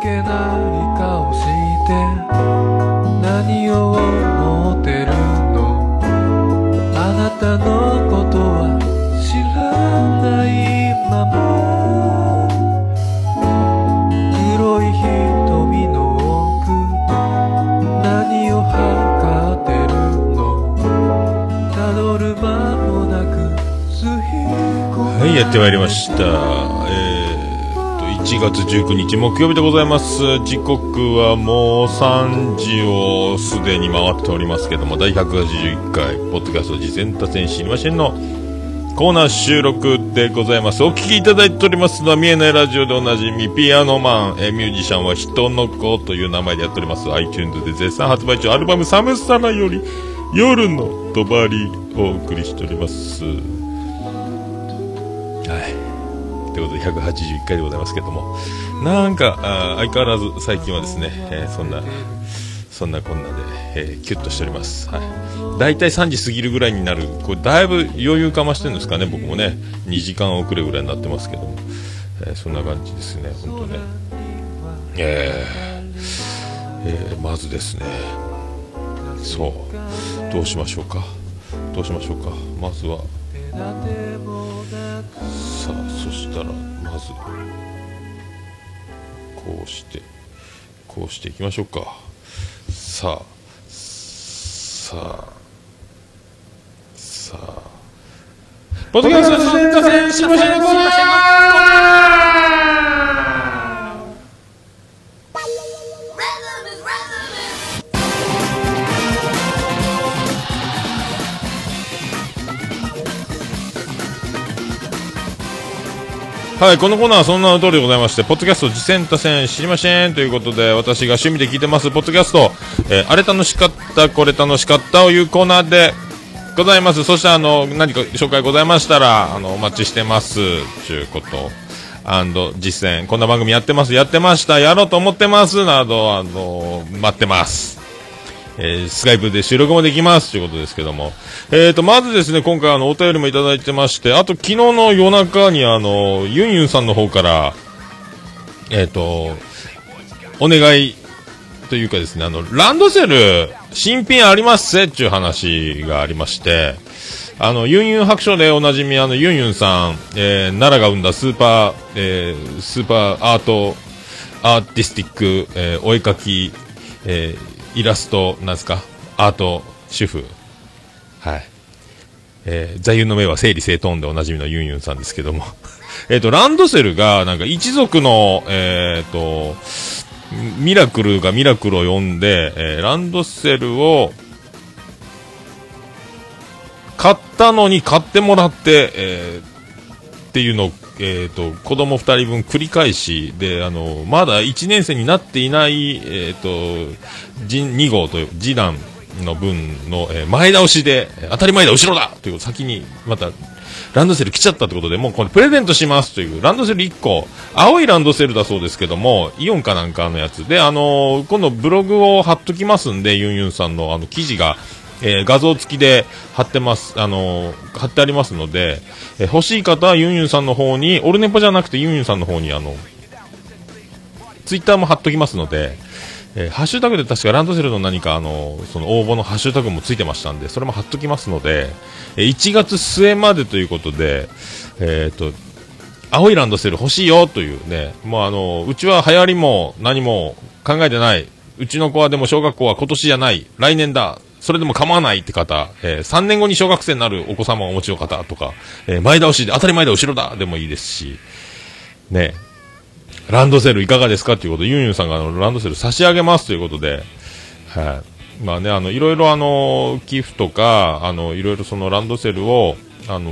けない顔して何を思ってるの？あなたのことは知らないまま。黒い瞳の奥何を測ってるの？たどる間もなく吸いはい、やってまいりました。1月19日木曜日でございます。時刻はもう3時をすでに回っておりますけども、第181回、ポッドキャスト次戦多戦知りませんのコーナー収録でございます。お聞きいただいておりますのは、見えないラジオでおなじみ、ピアノマン、えミュージシャンは人の子という名前でやっております。iTunes で絶賛発売中、アルバムサムサラより、夜のとばりをお送りしております。はい。ということで、181回でございますけども、なんか、相変わらず最近はですね、えーそんな、そんなこんなで、えーキュッとしております。はい。大体3時過ぎるぐらいになる、これだいぶ余裕かましてるんですかね、僕もね、2時間遅れぐらいになってますけども、えーそんな感じですね、本当ね。えーえーまずですね、そう、どうしましょうか。どうしましょうか。まずは、さあそしたらまずこうしてこうしていきましょうか。さあさあさあ。ポッドキャスト自然多戦しましょうコーナーはい、このコーナーはそんなの通りでございまして、ポッドキャスト次戦多戦知りませんということで、私が趣味で聞いてます、ポッドキャスト、えー、あれ楽しかった、これ楽しかったをいうコーナーでございます。そして、あの、何か紹介ございましたら、あの、お待ちしてます、ちゅうこと。アンド、実践、こんな番組やってます、やってました、やろうと思ってます、など、あの、待ってます。えースカイプで収録もできますということですけども。えーと、まずですね、今回あの、お便りもいただいてまして、あと昨日の夜中にあの、ユンユンさんの方から、えーと、お願いというかですね、あの、ランドセル、新品ありますせっていう話がありまして、あの、ユンユン白書でおなじみ、あの、ユンユンさん、えー奈良が生んだスーパー、えースーパーアート、アーティスティック、えーお絵描き、えーイラスト、なんですか、アート、主婦。はい。えー座右の銘は整理整頓でおなじみのユンユンさんですけども。えっと、ランドセルが、なんか一族の、えっ、と、ミラクルがミラクルを呼んで、えーランドセルを、買ったのに買ってもらって、えーっていうのを、えっ、と、子供二人分繰り返し、で、あの、まだ1年生になっていない、えっ、と、2号という、次男の分の、えー前倒しで、当たり前だ、後ろだという先に、また、ランドセル来ちゃったってことで、もうこれプレゼントしますという、ランドセル1個、青いランドセルだそうですけども、イオンかなんかのやつで、あの今度ブログを貼っときますんで、ユンユンさんのあの記事が、えー画像付きで貼ってます、あのー貼ってありますので、えー欲しい方はユンユンさんの方に、オルネポじゃなくてユンユンさんの方に、あの、ツイッターも貼っときますので、えハッシュタグで確かランドセルの何かあのその応募のハッシュタグもついてましたんでそれも貼っときますので、え1月末までということで、えー、と青いランドセル欲しいよというねもうあのうちは流行りも何も考えてない。うちの子はでも小学校は今年じゃない。来年だ。それでも構わないって方、え3年後に小学生になるお子様をお持ちの方とか、えー前倒しで当たり前だ後ろだでもいいですしねランドセルいかがですかということ、ユンユンさんがあのランドセル差し上げますということで、はい。まあね、あの、いろいろあの、寄付とか、あの、いろいろそのランドセルを、あの、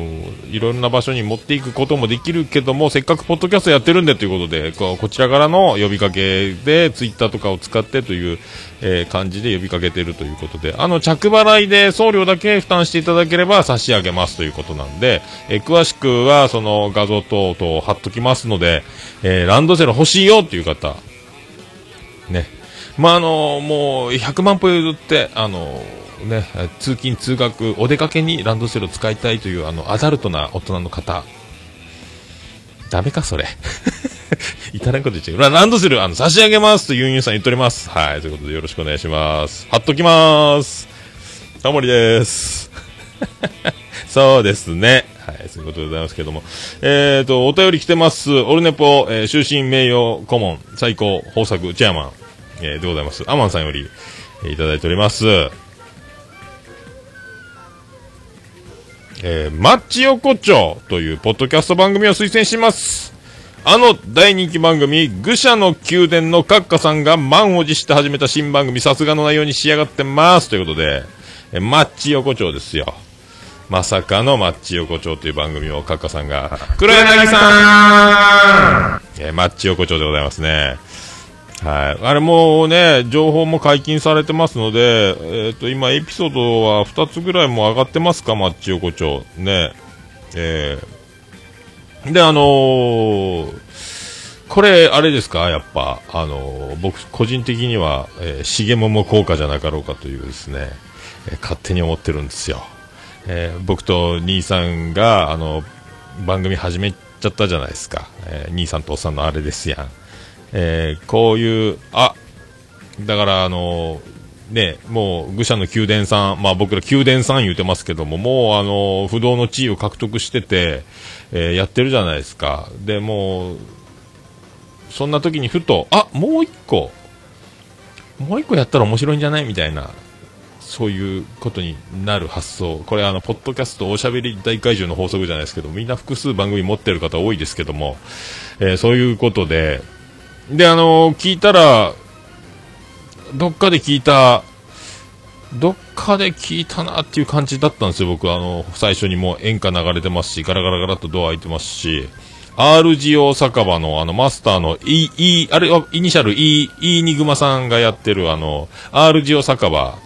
いろんな場所に持っていくこともできるけども、せっかくポッドキャストやってるんでということで、ここちらからの呼びかけで、ツイッターとかを使ってという、えー感じで呼びかけているということで、あの、着払いで送料だけ負担していただければ差し上げますということなんで、えー詳しくはその画像等々貼っときますので、えーランドセル欲しいよっていう方、ね。まあ、あの、もう100万歩譲って、あの、ね、通勤通学、お出かけにランドセルを使いたいという、あの、アダルトな大人の方。ダメか、それ。いたらんこと言っちゃう。ランドセル、あの、差し上げますとユンユンさん言っております。はい、ということでよろしくお願いします。貼っときます。タモリです。そうですね。はい、そういうことでございますけども。えーと、お便り来てます。オルネポ、えー終身名誉顧問、最高、豊作、チェアマン、えーでございます。アマンさんより、えーいただいております。えーマッチ横丁というポッドキャスト番組を推薦します。あの大人気番組、愚者の宮殿の閣下さんが満を持して始めた新番組、さすがの内容に仕上がってます。ということで、えーマッチ横丁ですよ。まさかのマッチ横丁という番組を閣下さんが、黒柳さんえーマッチ横丁でございますね。はい。あれもうね、情報も解禁されてますので、えっ、と、今エピソードは2つぐらいも上がってますか、マッチ横丁。ね。えーで、あのーこれ、あれですか、やっぱ、あのー僕、個人的には、えー、しげもも効果じゃなかろうかというですね、えー勝手に思ってるんですよ。えー僕と兄さんが、あの、番組始めちゃったじゃないですか。えー兄さんとおっさんのあれですやん。えーこういう、あ、だからあのね、もう愚者の宮殿さん、まあ僕ら宮殿さん言うてますけども、もうあの不動の地位を獲得してて、えーやってるじゃないですか。で、もう、そんな時にふと、あ、もう一個、もう一個やったら面白いんじゃないみたいな、そういうことになる発想。これあの、ポッドキャストおしゃべり大怪獣の法則じゃないですけど、みんな複数番組持ってる方多いですけども、えーそういうことで、で、あの聞いたら、どっかで聞いた、どっかで聞いたなっていう感じだったんですよ、僕。あの、最初にもう演歌流れてますし、ガラガラガラっとドア開いてますし、RGO 酒場のあのマスターの E、E、あれはイニシャル E、E ニグマさんがやってるあの、RGO 酒場、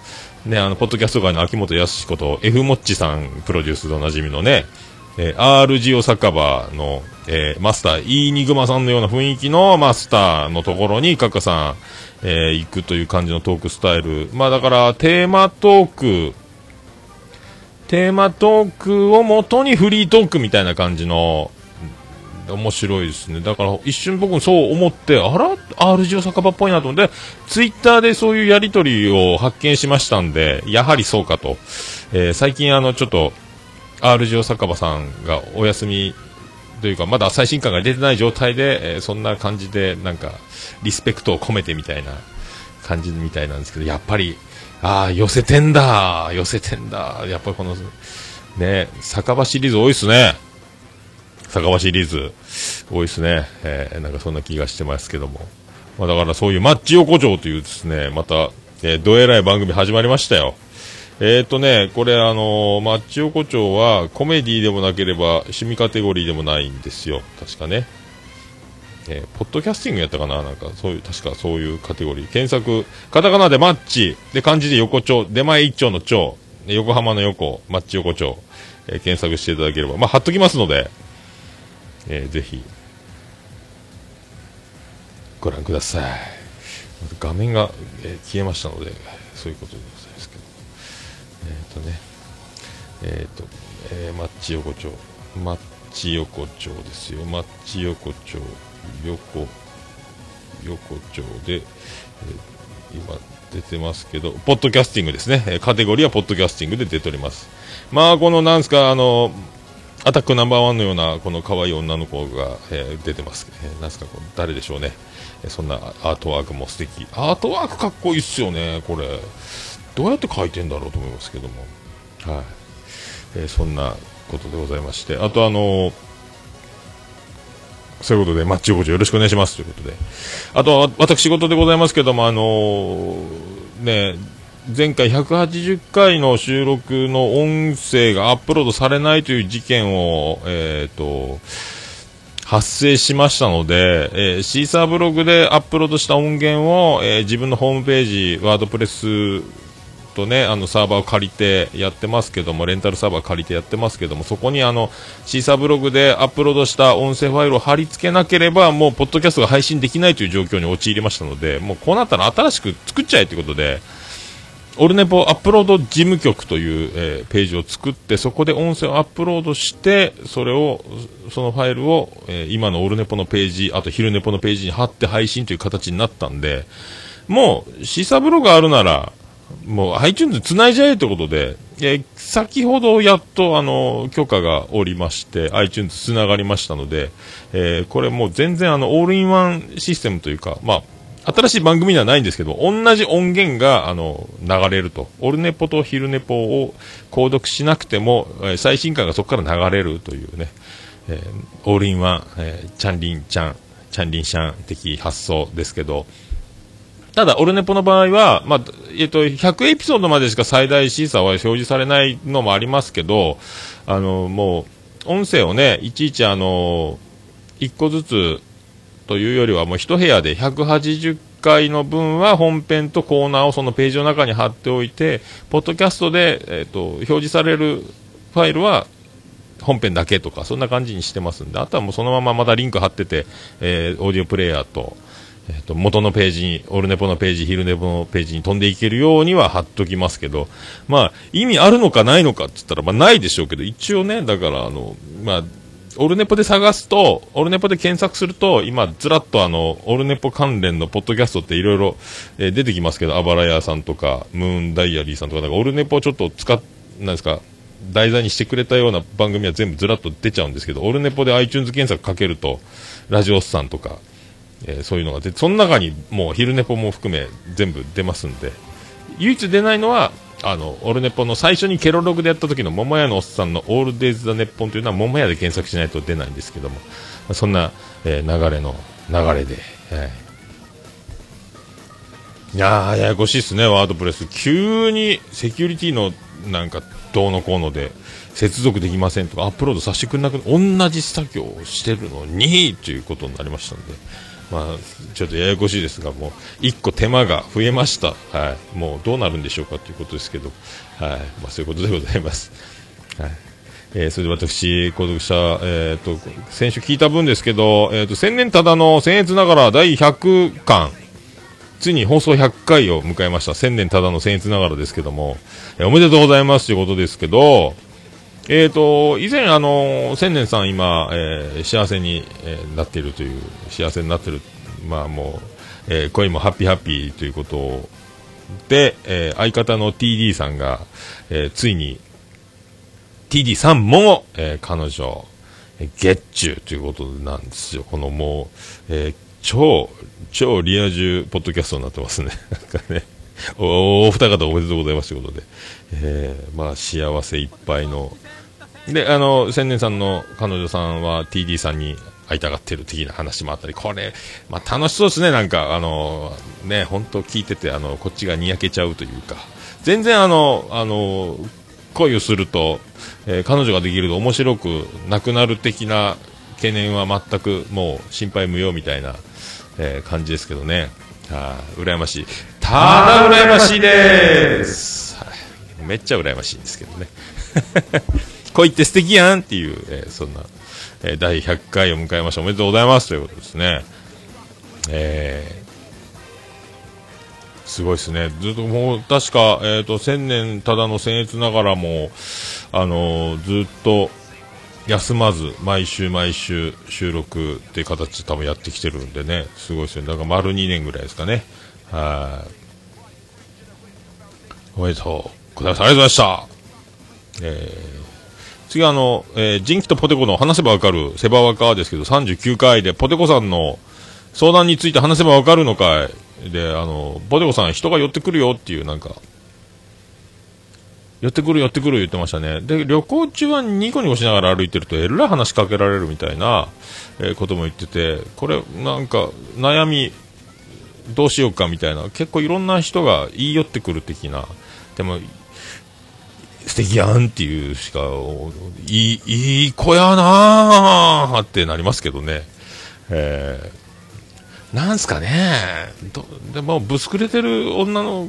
ね、あの、ポッドキャスト界の秋元康子と F モッチさんプロデュースでおなじみのね、えー RGO 酒場の、えーマスター、イーニグマさんのような雰囲気のマスターのところに、カッカさん、えー行くという感じのトークスタイル。まあだから、テーマトーク、テーマトークをもとにフリートークみたいな感じの、面白いですね。だから一瞬僕もそう思って、あら ?RGO 酒場っぽいなと思って、ツイッターでそういうやりとりを発見しましたんで、やはりそうかと。えー最近あの、ちょっと、RGO 酒場さんがお休みというか、まだ最新刊が出てない状態で、えーそんな感じで、なんか、リスペクトを込めてみたいな感じみたいなんですけど、やっぱり、ああ、寄せてんだ、寄せてんだ、やっぱりこの、ね、酒場シリーズ多いっすね。酒場シリーズ、多いっすね。えーなんかそんな気がしてますけども。まあだからそういうマッチ横丁というですね、また、えーどえらい番組始まりましたよ。えーとね、これあのーマッチ横丁はコメディでもなければ趣味カテゴリーでもないんですよ。確かね。えーポッドキャスティングやったかな？なんかそういう、確かそういうカテゴリー。検索、カタカナでマッチ、で漢字で横丁、出前一丁の丁、横浜の横、マッチ横丁、えー検索していただければ、まあ貼っときますので、えーぜひ、ご覧ください。画面が、えー消えましたので、そういうことでございます。えっ、とね、えっ、と、えーマッチ横丁、マッチ横丁ですよ、マッチ横丁、横、横丁で、えー今出てますけど、ポッドキャスティングですね、カテゴリーはポッドキャスティングで出ております。まあ、このなんすか、あの、アタックナンバーワンのようなこの可愛い女の子が、えー出てます、えーなんすか誰でしょうね、えそんなアートワークも素敵。アートワークかっこいいっすよねこれ。どうやって描いてんだろうと思いますけども。はい、えーそんなことでございまして。あとあのーそういうことで、マッチ横丁よろしくお願いします。ということで。あとは、私事でございますけども、あのーね、前回180回の収録の音声がアップロードされないという事件を、えっ、と、発生しましたので、えーシーサーブログでアップロードした音源を、えー自分のホームページ、ワードプレスとね、あのサーバーを借りてやってますけども、レンタルサーバー借りてやってますけども、そこにあの、シーサーブログでアップロードした音声ファイルを貼り付けなければ、もう、ポッドキャストが配信できないという状況に陥りましたので、もうこうなったら新しく作っちゃえということで、オルネポアップロード事務局という、えーページを作って、そこで音声をアップロードして、それを、そのファイルを、えー今のオルネポのページ、あと昼ネポのページに貼って配信という形になったんで、もう、シーサーブログがあるなら、もう iTunes 繋いじゃえということで、え先ほどやっとあの許可がおりまして iTunes 繋がりましたので、えーこれもう全然あのオールインワンシステムというか、まあ、新しい番組ではないんですけど、同じ音源があの流れると、オルネポと昼ネポを購読しなくても、えー最新刊がそこから流れるというね、えーオールインワン、えーチャンリンちゃん、チャンリンシャン的発想ですけど、ただ、オルネポの場合は、まあ、えっと、100エピソードまでしか最大審査は表示されないのもありますけど、あの、もう、音声をね、いちいちあの、1個ずつというよりは、もう一部屋で180回の分は本編とコーナーをそのページの中に貼っておいて、ポッドキャストで、えっと、表示されるファイルは、本編だけとか、そんな感じにしてますんで、あとはもうそのまままたリンク貼ってて、えーオーディオプレイヤーと、えっと元のページに、オルネポのページ、ヒルネポのページに飛んでいけるようには貼っときますけど、まあ、意味あるのかないのかって言ったら、まあ、ないでしょうけど、一応ね、だから、あの、まあ、オルネポで探すと、オルネポで検索すると、今、ずらっとあの、オルネポ関連のポッドキャストっていろいろ、出てきますけど、あばら屋さんとか、ムーンダイアリーさんとか、なんかオルネポちょっと使っ、なんですか、題材にしてくれたような番組は全部ずらっと出ちゃうんですけど、オルネポで iTunes 検索かけると、ラジオスさんとか、えーそういうのが出て、その中にもう昼ネポも含め全部出ますんで、唯一出ないのは、あの、オルネポの最初にケロログでやった時の桃屋のおっさんのオールデイズ・ザ・ネッポンというのは桃屋で検索しないと出ないんですけども、そんな、えー流れの、流れで、はい。いや、ややこしいっすね、ワードプレス。急にセキュリティのなんかどうのこうので接続できませんとかアップロードさせてくれなく同じ作業をしてるのにということになりましたんで、まあ、ちょっとややこしいですが、もう一個手間が増えました。はい。もうどうなるんでしょうかということですけど、はい。まあそういうことでございます。はい。えーそれで私、購読した、えっ、と、先週聞いた分ですけど、えっ、と、千年ただの僭越ながら第100巻、ついに放送100回を迎えました。千年ただの僭越ながらですけども、えーおめでとうございますということですけど、えっ、と、以前あの、千年さん今、えー幸せに、えーなっているという、幸せになっている、まあもう、えー恋もハッピーハッピーということで、えー相方の TD さんが、えーついに、TD3 も、えー彼女、えーゲッチュということなんですよ。このもう、えー超、超リア充ポッドキャストになってますね。なんかね。おお二方おめでとうございますということで。えーまあ幸せいっぱいの。で、あの、千年さんの彼女さんは TD さんに会いたがってる的な話もあったり、これ、まあ楽しそうですね、なんか、あの、ね、本当聞いてて、あの、こっちがにやけちゃうというか、全然あの、あの、恋をすると、えー彼女ができると面白くなくなる的な懸念は全くもう心配無用みたいな、えー感じですけどね。はい羨ましい。ただ羨ましいです、めっちゃ羨ましいんですけどね。恋って素敵やんっていう、えーそんな、えー第100回を迎えました。おめでとうございますということですね。えーすごいですね。ずっともう、確か、えっ、と、千年ただの僭越ながらも、あのーずっと、休まず、毎週毎週収録っていう形で多分やってきてるんでね、すごいですよね。だか丸2年ぐらいですかね。はい。おめでとうございます。ありがとうございました。えー次はあの、えー、ジンキとポテコの話せばわかる、セバワカですけど、39回で、ポテコさんの相談について話せばわかるのかいで、あの、ポテコさん人が寄ってくるよっていう、なんか、寄ってくる寄ってくる言ってましたね。で、旅行中はニコニコしながら歩いてると、えらい話しかけられるみたいな、えーことも言ってて、これ、なんか、悩み、どうしようかみたいな、結構いろんな人が言い寄ってくる的な、でも、素敵やんっていうしか、いい、いい子やなーってなりますけどね。えー、なんすかね。でも、ぶつくれてる女の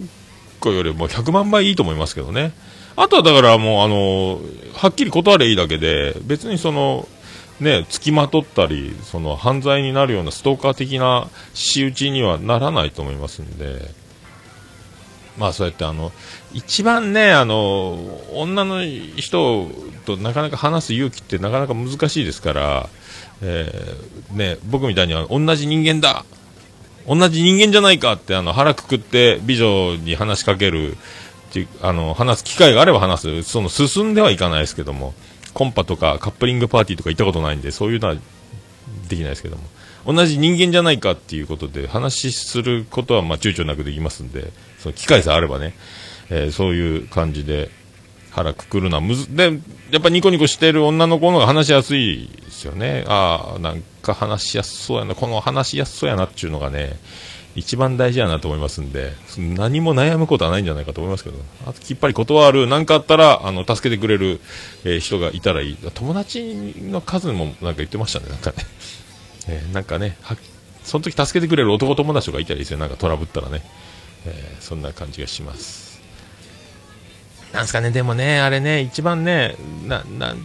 子よりも100万倍いいと思いますけどね。あとはだからもう、あの、はっきり断ればいいだけで、別にその、ね、付きまとったり、その犯罪になるようなストーカー的な仕打ちにはならないと思いますんで、まあそうやってあの、一番ね、あの、女の人となかなか話す勇気ってなかなか難しいですから、えー、ね、僕みたいには同じ人間だ同じ人間じゃないかってあの腹くくって美女に話しかけるあの話す機会があれば話すその進んではいかないですけどもコンパとかカップリングパーティーとか行ったことないんでそういうのはできないですけども同じ人間じゃないかっていうことで話することはまあ躊躇なくできますんでそ機会さえあればね、えー、そういう感じで腹くくるのはむずでやっぱニコニコしてる女の子の方が話しやすいですよね。ああなんか話しやすそうやなこの話しやすそうやなっていうのがね一番大事やなと思いますんで何も悩むことはないんじゃないかと思いますけどあときっぱり断る何かあったらあの助けてくれる、えー、人がいたらいい。友達の数もなんか言ってましたねなんかね、えー、なんかねその時助けてくれる男友達とかいたりですよなんかトラブったらね、えー、そんな感じがしますなんすかねでもねあれね一番ねなな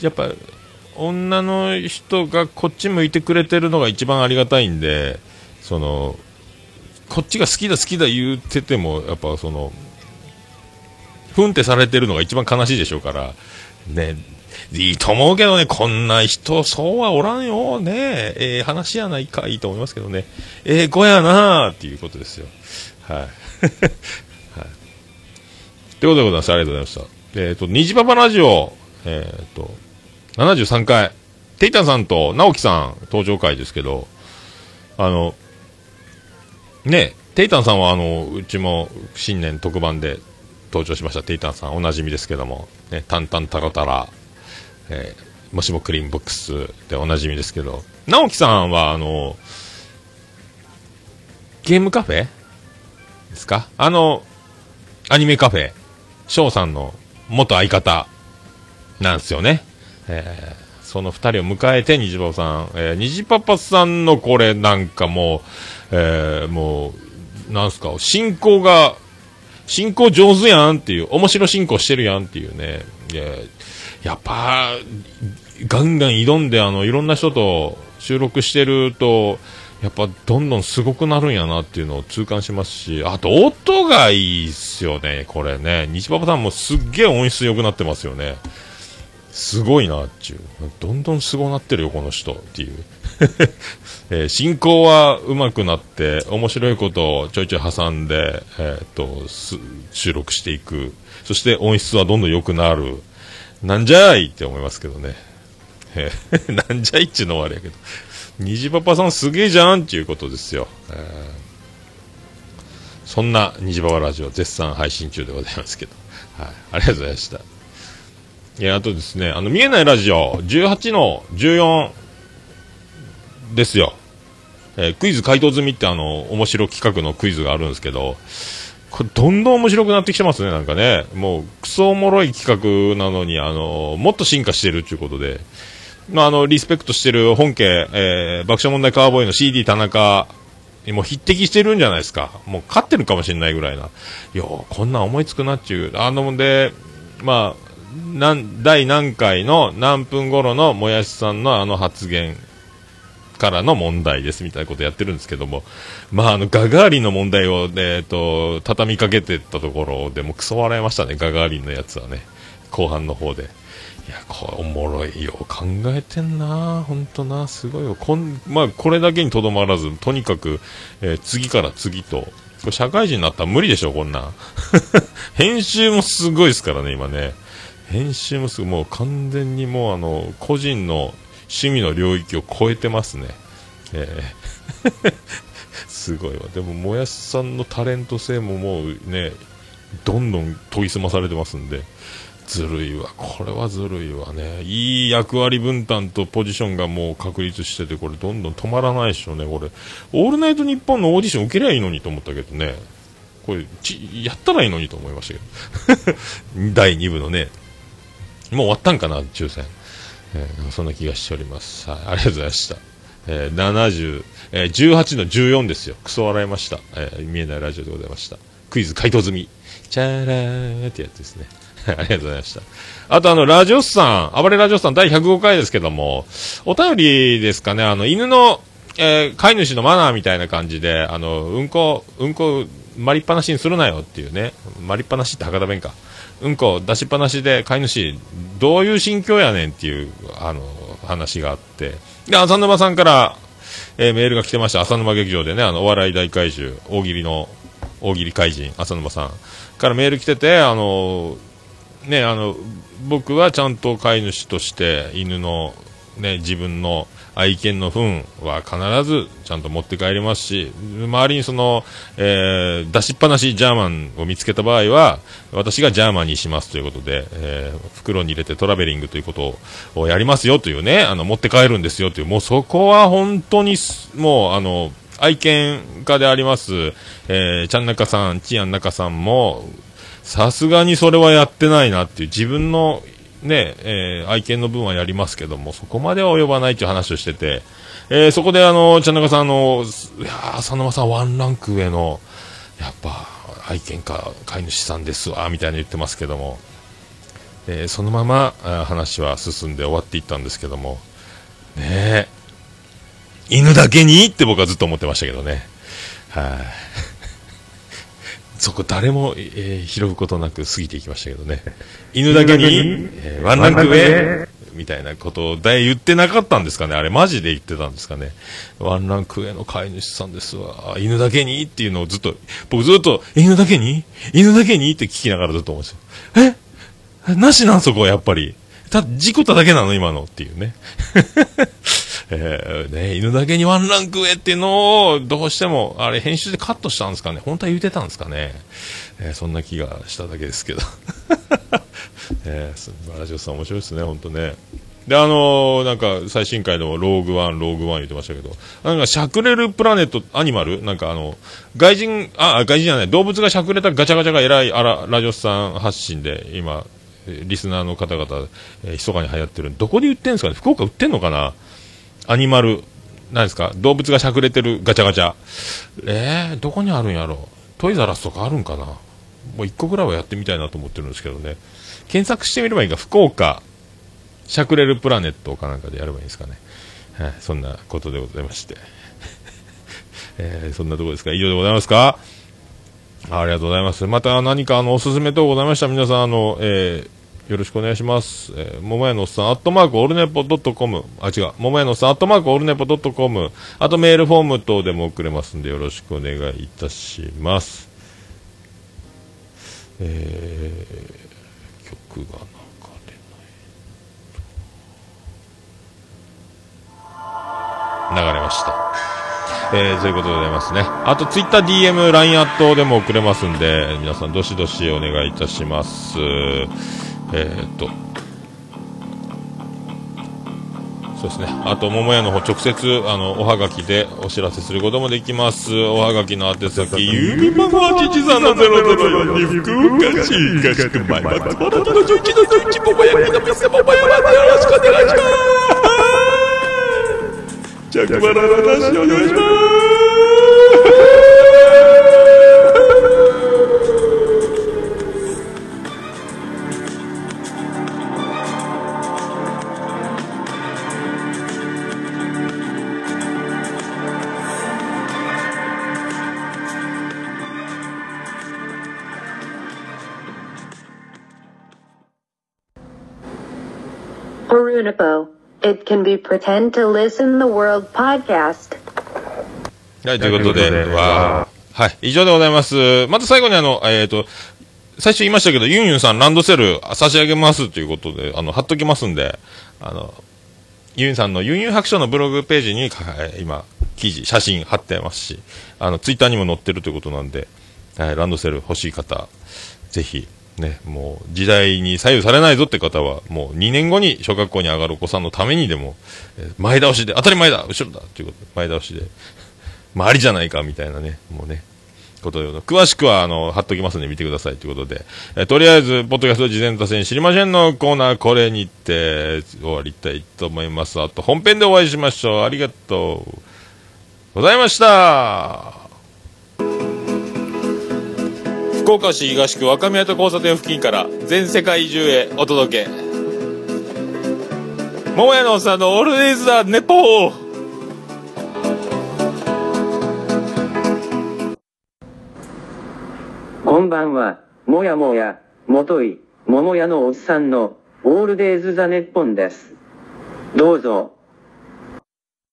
やっぱ女の人がこっち向いてくれてるのが一番ありがたいんでそのこっちが好きだ好きだ言っててもやっぱそのふんってされてるのが一番悲しいでしょうからねいいと思うけどね、こんな人、そうはおらんよ、ねえ、えー、話やないか、いいと思いますけどね、ええー、子やなーっていうことですよ。はい。はい。ということでございます。ありがとうございました。えっ、ー、と、虹パパラジオ、えっ、と、73回、テイタンさんと直樹さん登場会ですけど、あの、ね、テイタンさんはあの、うちも新年特番で登場しましたテイタンさんおなじみですけども、ね、タンタンタラタラ、えー、もしもクリーンボックスでおなじみですけど、直樹さんはあの、ゲームカフェですか？あの、アニメカフェ、翔さんの元相方なんですよね。えー、その2人を迎えて、虹パパさん、えー、虹パパさんのこれなんかもう、えー、もう、なんすか、進行が、進行上手やんっていう、面白進行してるやんっていうね、いややっぱ、ガンガン挑んで、あの、いろんな人と収録してると、やっぱどんどんすごくなるんやなっていうのを痛感しますし、あと音がいいっすよね、これね。西パパさんもすっげえ音質良くなってますよね。すごいなっちゅう。どんどんすごなってるよ、この人っていう。えー、進行は上手くなって、面白いことをちょいちょい挟んで、えー、っと、収録していく。そして音質はどんどん良くなる。なんじゃいって思いますけどね。えー、なんじゃいっちゅうのはあれやけど。虹パパさんすげえじゃんっていうことですよ。えー、そんな虹パパラジオ絶賛配信中でございますけど。はい。ありがとうございました。いや、あとですね、あの、見えないラジオ、18の14ですよ。えー、クイズ回答済みってあの、面白企画のクイズがあるんですけど、これどんどん面白くなってきてますね、なんかね。もう、クソおもろい企画なのに、あの、もっと進化してるっていうことで、まあ、あの、リスペクトしてる本家、えー、爆笑問題カーボーイの CD 田中にも匹敵してるんじゃないですか。もう勝ってるかもしれないぐらいな。いやこんな思いつくなっちゅう。あの、で、まあ、何第何回の何分頃のもやしさんのあの発言からの問題ですみたいなことやってるんですけども、まあ、あのガガーリンの問題を、えーと、畳みかけてったところでもクソ笑いましたね、ガガーリンのやつはね、後半の方で。いや、これおもろいよ。考えてんな。ほんとな。すごいよ。こん、まあ、これだけにとどまらず、とにかく、えー、次から次と、これ社会人になったら無理でしょ、こんな 編集もすごいですからね、今ね。編集もすぐもう完全にもうあの個人の趣味の領域を超えてますね、えー。すごいわ。でももやしさんのタレント性ももうねどんどん研ぎ澄まされてますんで。ずるいわこれはずるいわねいい役割分担とポジションがもう確立しててこれどんどん止まらないでしょうねこれ「オールナイトニッポン」のオーディション受けりゃいいのにと思ったけどねこれやったらいいのにと思いましたけど 第2部のねもう終わったんかな、抽選。えー、そんな気がしております。はい、ありがとうございました。えー、70、えー、18の14ですよ。クソ笑いました。えー、見えないラジオでございました。クイズ回答済み。チャラーってやつですね。ありがとうございました。あとあの、ラジオスさん、暴れラジオスさん第105回ですけども、お便りですかね、あの、犬の、えー、飼い主のマナーみたいな感じで、あの、うんこ、うんこまりっぱなしにするなよっていうね。まりっぱなしって博多弁か。うんこ出しっぱなしで飼い主、どういう心境やねんっていう、あの、話があって。で、浅沼さんから、えー、メールが来てました。浅沼劇場でね、あの、お笑い大怪獣、大喜利の、大喜利怪人、浅沼さんからメール来てて、あの、ね、あの、僕はちゃんと飼い主として犬の、ね、自分の愛犬の糞は必ずちゃんと持って帰りますし、周りにその、えー、出しっぱなしジャーマンを見つけた場合は、私がジャーマンにしますということで、えー、袋に入れてトラベリングということをやりますよというね、あの、持って帰るんですよという、もうそこは本当に、もう、あの、愛犬家であります、えー、ちゃんなかさん、ちやんなかさんも、さすがにそれはやってないなっていう、自分のね、えー、愛犬の分はやりますけども、そこまでは及ばないという話をしてて、えー、そこであの、ちゃんなかさん、あの、いや浅沼さんワンランク上の、やっぱ、愛犬か飼い主さんですわ、みたいに言ってますけども、えー、そのまま話は進んで終わっていったんですけども、ねえ、犬だけにって僕はずっと思ってましたけどね。はい、あ、そこ誰も、えー、拾うことなく過ぎていきましたけどね。犬だけに、えー、ワンランク上みたいなことを大言ってなかったんですかねあれマジで言ってたんですかねワンランク上の飼い主さんですわ。犬だけにっていうのをずっと、僕ずっと、犬だけに？犬だけに？って聞きながらずっと思うんですよ。え？なしなんそこやっぱり。た、事故っただけなの？今のっていうね。えー、ね、犬だけにワンランク上っていうのを、どうしても、あれ、編集でカットしたんですかね。本当は言うてたんですかね。えー、そんな気がしただけですけど。えー、ラジオさん面白いですね、本当ね。で、あのー、なんか、最新回でも、ローグワン、ローグワン言ってましたけど、なんか、しゃくれるプラネット、アニマル？なんかあの、外人、あ、外人じゃない、動物がしゃくれたガチャガチャが偉い、あら、ラジオさん発信で、今、リスナーの方々、えー、密かに流行ってる。どこで売ってんですかね？福岡売ってんのかな？アニマル、なんですか？動物がしゃくれてるガチャガチャ。えー、どこにあるんやろ？トイザラスとかあるんかな？もう1個ぐらいはやってみたいなと思ってるんですけどね。検索してみればいいか、福岡、しゃくれるプラネットかなんかでやればいいんですかね。はい、そんなことでございまして。えー、そんなとこですか？以上でございますか？ありがとうございます。また何かあの、おすすめ等ございました。皆さん、あの、えー、よろしくお願いします。えー、桃屋のおっさん、アットマークオルネポドットコム。あ、違う。桃屋のおっさん、アットマークオルネポドットコム。あとメールフォーム等でも送れますんで、よろしくお願いいたします。えー、曲が流れない。流れました。えー、そういうことでございますね。あと、ツイッター DM、LINE アットでも送れますんで、皆さん、どしどしお願いいたします。えー、っと、そうですね。あと、桃屋の方、直接、あの、おはがきでお知らせすることもできます。おはがきの宛先、郵便番号813の004に福岡市東区前松原の11の11桃屋の店桃屋までよろしくお願いします。着払いの話お願いします。Unipo. It can be pretend to listen the world podcast. はい、ということで、わはい、以上でございます。また最後にあの、えっ、ー、と、最初言いましたけど、ユンユンさんランドセル差し上げますということで、あの、貼っときますんで、あの、ユンさんのユンユン白書のブログページに、今、記事、写真貼ってますし、あの、ツイッターにも載ってるということなんで、はい、ランドセル欲しい方、ぜひ、ね、もう時代に左右されないぞって方は、もう2年後に小学校に上がるお子さんのためにでも、前倒しで、当たり前だ後ろだということで、前倒しで、まあ、ありじゃないかみたいなね、もうね、ことで、詳しくは、あの、貼っときますんで見てくださいということで、えとりあえず、ポッドキャスト事前打線知りませんのコーナー、これにて終わりたいと思います。あと、本編でお会いしましょう。ありがとうございました。福岡市東区若宮と交差点付近から全世界中へお届け桃屋のおっさんのオールデイズ・ザ・ネポーんばんは、もやもや、もとい、桃屋のおっさんの、オールデイズ・ザ・ネッポンです。どうぞ。